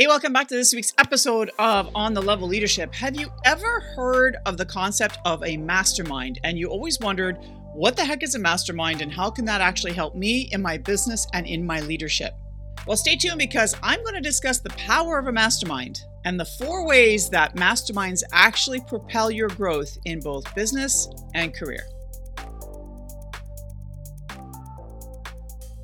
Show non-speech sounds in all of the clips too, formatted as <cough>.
Hey, welcome back to this week's episode of On the Level Leadership. Have you ever heard of the concept of a mastermind? And you always wondered, what the heck is a mastermind and how can that actually help me in my business and in my leadership? Well, stay tuned because I'm going to discuss the power of a mastermind and the four ways that masterminds actually propel your growth in both business and career.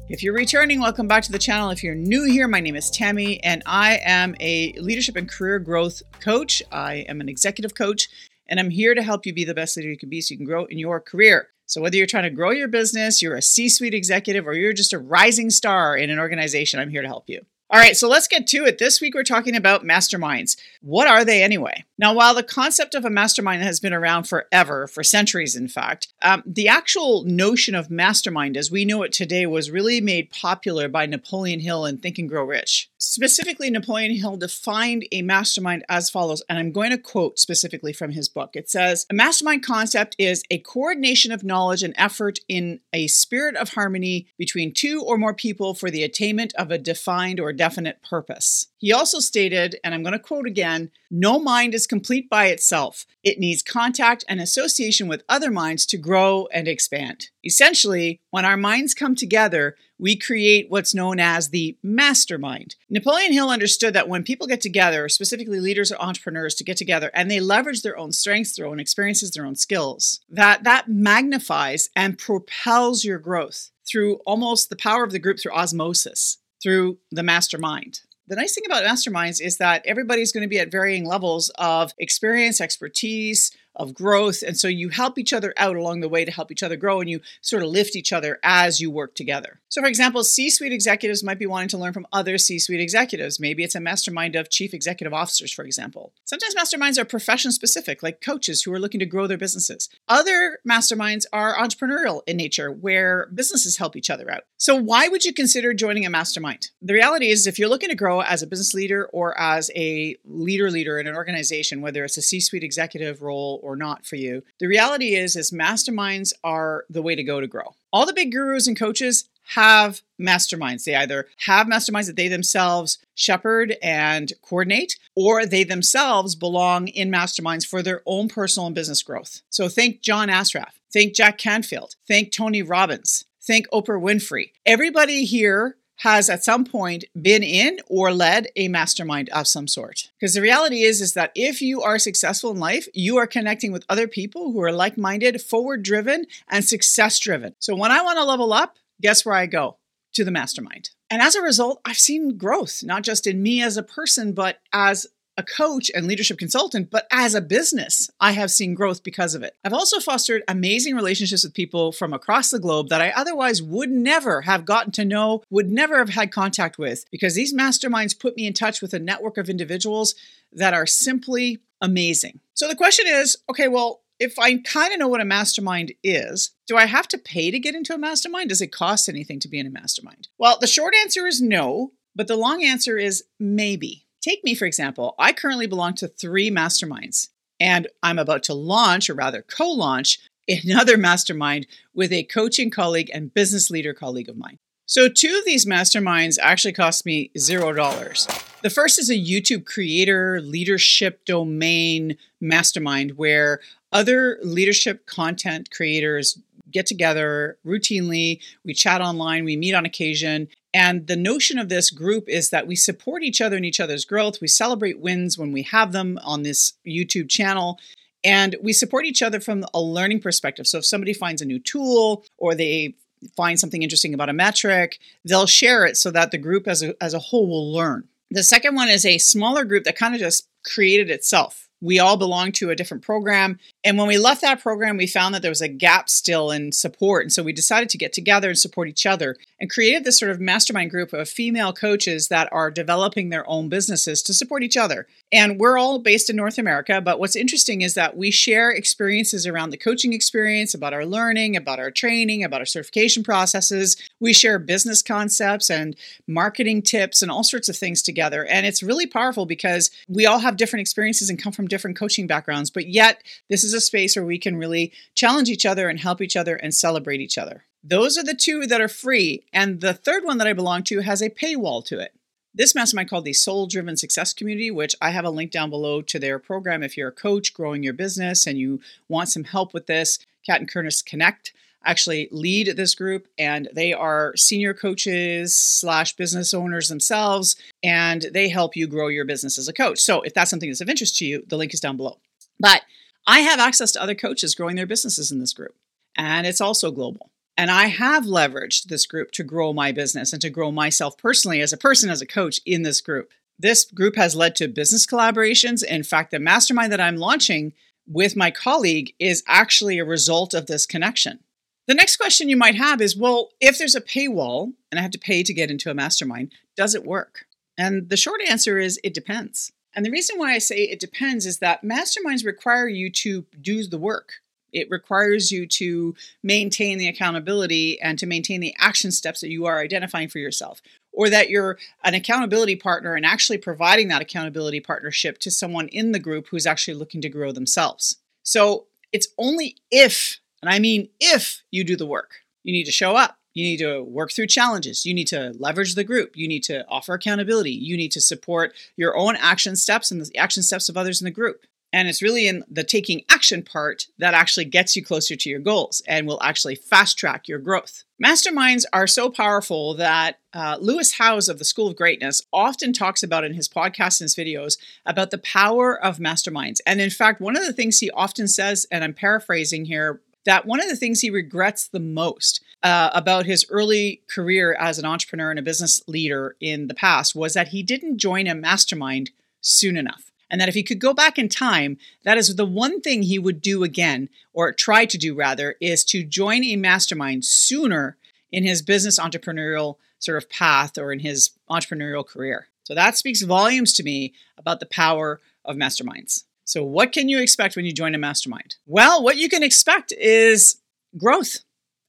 If you're returning, welcome back to the channel. If you're new here, my name is Tammy, and I am a leadership and career growth coach. I am an executive coach, and I'm here to help you be the best leader you can be so you can grow in your career. So, whether you're trying to grow your business, you're a C suite executive, or you're just a rising star in an organization, I'm here to help you. All right, so let's get to it. This week we're talking about masterminds. What are they anyway? Now, while the concept of a mastermind has been around forever, for centuries in fact, um, the actual notion of mastermind as we know it today was really made popular by Napoleon Hill in Think and Grow Rich. Specifically, Napoleon Hill defined a mastermind as follows, and I'm going to quote specifically from his book. It says, A mastermind concept is a coordination of knowledge and effort in a spirit of harmony between two or more people for the attainment of a defined or definite purpose. He also stated, and I'm going to quote again no mind is complete by itself. It needs contact and association with other minds to grow and expand. Essentially, when our minds come together, we create what's known as the mastermind. Napoleon Hill understood that when people get together, specifically leaders or entrepreneurs to get together and they leverage their own strengths, their own experiences, their own skills, that that magnifies and propels your growth through almost the power of the group through osmosis, through the mastermind. The nice thing about masterminds is that everybody's going to be at varying levels of experience, expertise, of growth. And so you help each other out along the way to help each other grow and you sort of lift each other as you work together. So, for example, C suite executives might be wanting to learn from other C suite executives. Maybe it's a mastermind of chief executive officers, for example. Sometimes masterminds are profession specific, like coaches who are looking to grow their businesses. Other masterminds are entrepreneurial in nature, where businesses help each other out. So, why would you consider joining a mastermind? The reality is, if you're looking to grow as a business leader or as a leader leader in an organization, whether it's a C suite executive role or not for you. The reality is is masterminds are the way to go to grow. All the big gurus and coaches have masterminds. They either have masterminds that they themselves shepherd and coordinate, or they themselves belong in masterminds for their own personal and business growth. So thank John Assaraf, thank Jack Canfield, thank Tony Robbins, thank Oprah Winfrey. Everybody here has at some point been in or led a mastermind of some sort. Because the reality is is that if you are successful in life, you are connecting with other people who are like-minded, forward-driven, and success-driven. So when I want to level up, guess where I go? To the mastermind. And as a result, I've seen growth, not just in me as a person, but as a coach and leadership consultant, but as a business, I have seen growth because of it. I've also fostered amazing relationships with people from across the globe that I otherwise would never have gotten to know, would never have had contact with, because these masterminds put me in touch with a network of individuals that are simply amazing. So the question is okay, well, if I kind of know what a mastermind is, do I have to pay to get into a mastermind? Does it cost anything to be in a mastermind? Well, the short answer is no, but the long answer is maybe. Take me, for example. I currently belong to three masterminds, and I'm about to launch, or rather co launch, <laughs> another mastermind with a coaching colleague and business leader colleague of mine. So, two of these masterminds actually cost me zero dollars. The first is a YouTube creator leadership domain mastermind where other leadership content creators get together routinely. We chat online, we meet on occasion, and the notion of this group is that we support each other in each other's growth. We celebrate wins when we have them on this YouTube channel. And we support each other from a learning perspective. So if somebody finds a new tool or they find something interesting about a metric, they'll share it so that the group as a, as a whole will learn. The second one is a smaller group that kind of just created itself we all belonged to a different program. And when we left that program, we found that there was a gap still in support. And so we decided to get together and support each other and created this sort of mastermind group of female coaches that are developing their own businesses to support each other. And we're all based in North America. But what's interesting is that we share experiences around the coaching experience, about our learning, about our training, about our certification processes. We share business concepts and marketing tips and all sorts of things together. And it's really powerful because we all have different experiences and come from different coaching backgrounds. But yet, this is a space where we can really challenge each other and help each other and celebrate each other. Those are the two that are free. And the third one that I belong to has a paywall to it. this mastermind called the Soul Driven Success Community, which I have a link down below to their program if you're a coach growing your business and you want some help with this. Kat and Curtis Connect actually lead this group and they are senior coaches slash business owners themselves and they help you grow your business as a coach so if that's something that's of interest to you the link is down below but i have access to other coaches growing their businesses in this group and it's also global and I have leveraged this group to grow my business and to grow myself personally as a person, as a coach in this group. This group has led to business collaborations. In fact, the mastermind that I'm launching with my colleague is actually a result of this connection. The next question you might have is well, if there's a paywall and I have to pay to get into a mastermind, does it work? And the short answer is it depends. And the reason why I say it depends is that masterminds require you to do the work. It requires you to maintain the accountability and to maintain the action steps that you are identifying for yourself, or that you're an accountability partner and actually providing that accountability partnership to someone in the group who's actually looking to grow themselves. So it's only if, and I mean if, you do the work. You need to show up. You need to work through challenges. You need to leverage the group. You need to offer accountability. You need to support your own action steps and the action steps of others in the group. And it's really in the taking action part that actually gets you closer to your goals and will actually fast track your growth. Masterminds are so powerful that uh, Lewis Howes of the School of Greatness often talks about in his podcasts and his videos about the power of masterminds. And in fact, one of the things he often says, and I'm paraphrasing here, that one of the things he regrets the most uh, about his early career as an entrepreneur and a business leader in the past was that he didn't join a mastermind soon enough and that if he could go back in time, that is the one thing he would do again, or try to do rather, is to join a mastermind sooner in his business entrepreneurial sort of path or in his entrepreneurial career. So that speaks volumes to me about the power of masterminds. So, what can you expect when you join a mastermind? Well, what you can expect is growth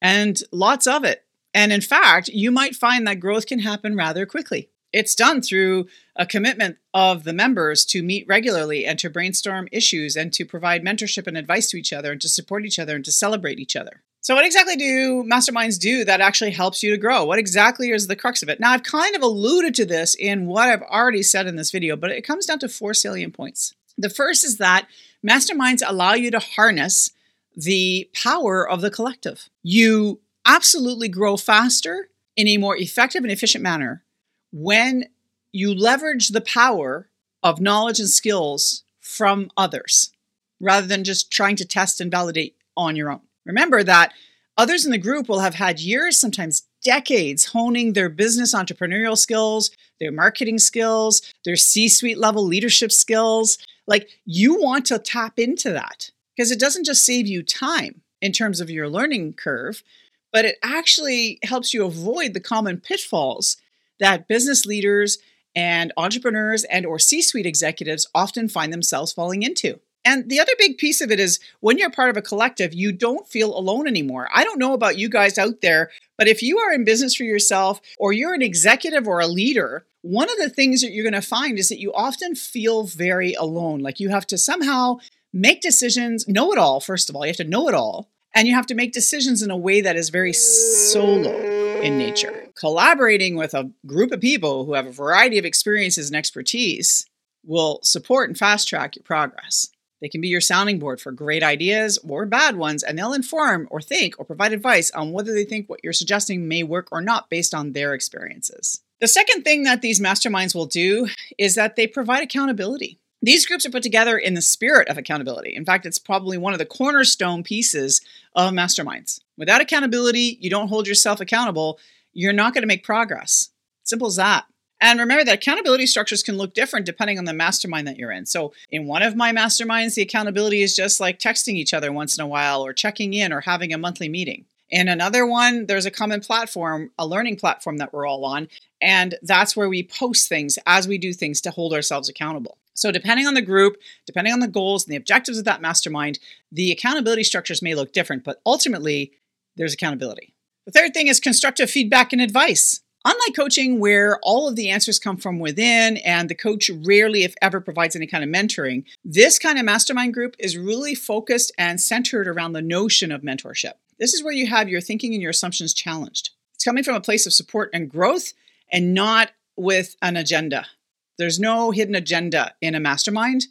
and lots of it. And in fact, you might find that growth can happen rather quickly. It's done through a commitment of the members to meet regularly and to brainstorm issues and to provide mentorship and advice to each other and to support each other and to celebrate each other. So, what exactly do masterminds do that actually helps you to grow? What exactly is the crux of it? Now, I've kind of alluded to this in what I've already said in this video, but it comes down to four salient points. The first is that masterminds allow you to harness the power of the collective. You absolutely grow faster in a more effective and efficient manner when you leverage the power of knowledge and skills from others rather than just trying to test and validate on your own. Remember that others in the group will have had years, sometimes decades, honing their business entrepreneurial skills, their marketing skills, their C suite level leadership skills. Like you want to tap into that because it doesn't just save you time in terms of your learning curve, but it actually helps you avoid the common pitfalls that business leaders and entrepreneurs and or C-suite executives often find themselves falling into. And the other big piece of it is when you're part of a collective, you don't feel alone anymore. I don't know about you guys out there, but if you are in business for yourself or you're an executive or a leader, one of the things that you're going to find is that you often feel very alone. Like you have to somehow make decisions, know it all, first of all. You have to know it all. And you have to make decisions in a way that is very solo in nature. Collaborating with a group of people who have a variety of experiences and expertise will support and fast track your progress. They can be your sounding board for great ideas or bad ones, and they'll inform or think or provide advice on whether they think what you're suggesting may work or not based on their experiences. The second thing that these masterminds will do is that they provide accountability. These groups are put together in the spirit of accountability. In fact, it's probably one of the cornerstone pieces of masterminds. Without accountability, you don't hold yourself accountable, you're not going to make progress. Simple as that. And remember that accountability structures can look different depending on the mastermind that you're in. So, in one of my masterminds, the accountability is just like texting each other once in a while, or checking in, or having a monthly meeting. In another one, there's a common platform, a learning platform that we're all on. And that's where we post things as we do things to hold ourselves accountable. So, depending on the group, depending on the goals and the objectives of that mastermind, the accountability structures may look different, but ultimately, there's accountability. The third thing is constructive feedback and advice. Unlike coaching, where all of the answers come from within and the coach rarely, if ever, provides any kind of mentoring, this kind of mastermind group is really focused and centered around the notion of mentorship. This is where you have your thinking and your assumptions challenged. It's coming from a place of support and growth and not with an agenda. There's no hidden agenda in a mastermind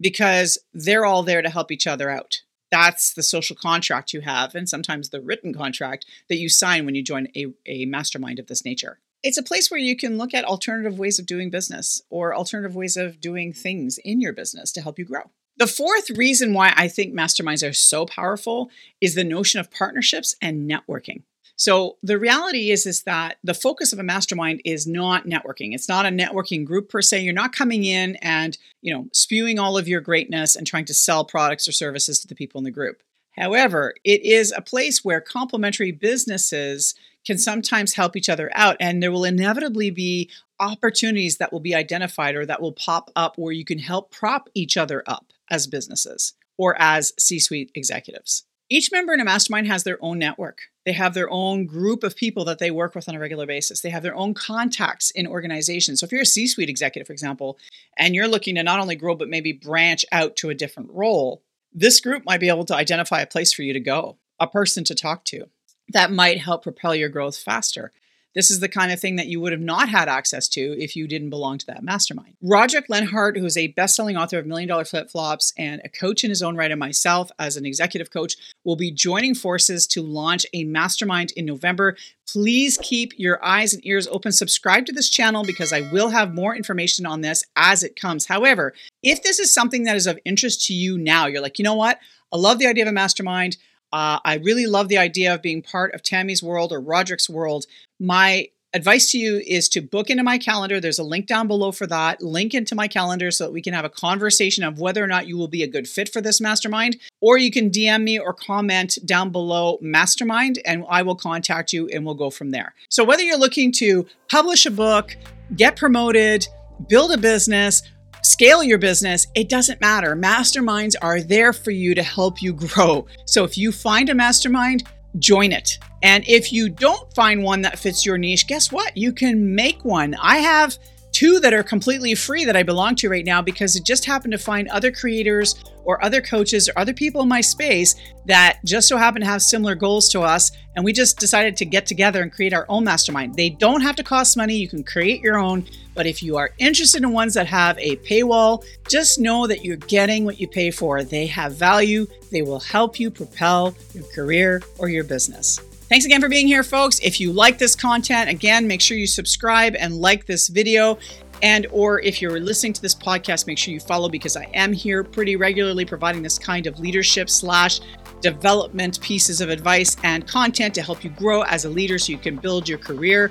because they're all there to help each other out. That's the social contract you have, and sometimes the written contract that you sign when you join a, a mastermind of this nature. It's a place where you can look at alternative ways of doing business or alternative ways of doing things in your business to help you grow. The fourth reason why I think masterminds are so powerful is the notion of partnerships and networking. So the reality is is that the focus of a mastermind is not networking. It's not a networking group per se. You're not coming in and, you know, spewing all of your greatness and trying to sell products or services to the people in the group. However, it is a place where complementary businesses can sometimes help each other out and there will inevitably be opportunities that will be identified or that will pop up where you can help prop each other up as businesses or as C-suite executives. Each member in a mastermind has their own network. They have their own group of people that they work with on a regular basis. They have their own contacts in organizations. So if you're a C suite executive, for example, and you're looking to not only grow, but maybe branch out to a different role, this group might be able to identify a place for you to go, a person to talk to that might help propel your growth faster. This is the kind of thing that you would have not had access to if you didn't belong to that mastermind. Rodric Lenhart, who is a best-selling author of Million Dollar Flip Flops and a coach in his own right, and myself as an executive coach, will be joining forces to launch a mastermind in November. Please keep your eyes and ears open. Subscribe to this channel because I will have more information on this as it comes. However, if this is something that is of interest to you now, you're like, you know what? I love the idea of a mastermind. Uh, I really love the idea of being part of Tammy's world or Rodric's world. My advice to you is to book into my calendar. There's a link down below for that. Link into my calendar so that we can have a conversation of whether or not you will be a good fit for this mastermind. Or you can DM me or comment down below mastermind and I will contact you and we'll go from there. So, whether you're looking to publish a book, get promoted, build a business, scale your business, it doesn't matter. Masterminds are there for you to help you grow. So if you find a mastermind, join it. And if you don't find one that fits your niche, guess what? You can make one. I have two that are completely free that I belong to right now because it just happened to find other creators or other coaches or other people in my space that just so happen to have similar goals to us. And we just decided to get together and create our own mastermind. They don't have to cost money, you can create your own. But if you are interested in ones that have a paywall, just know that you're getting what you pay for. They have value, they will help you propel your career or your business. Thanks again for being here, folks. If you like this content, again, make sure you subscribe and like this video. And or if you're listening to this podcast, make sure you follow because I am here pretty regularly providing this kind of leadership slash development pieces of advice and content to help you grow as a leader so you can build your career.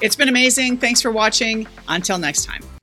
It's been amazing. Thanks for watching. Until next time.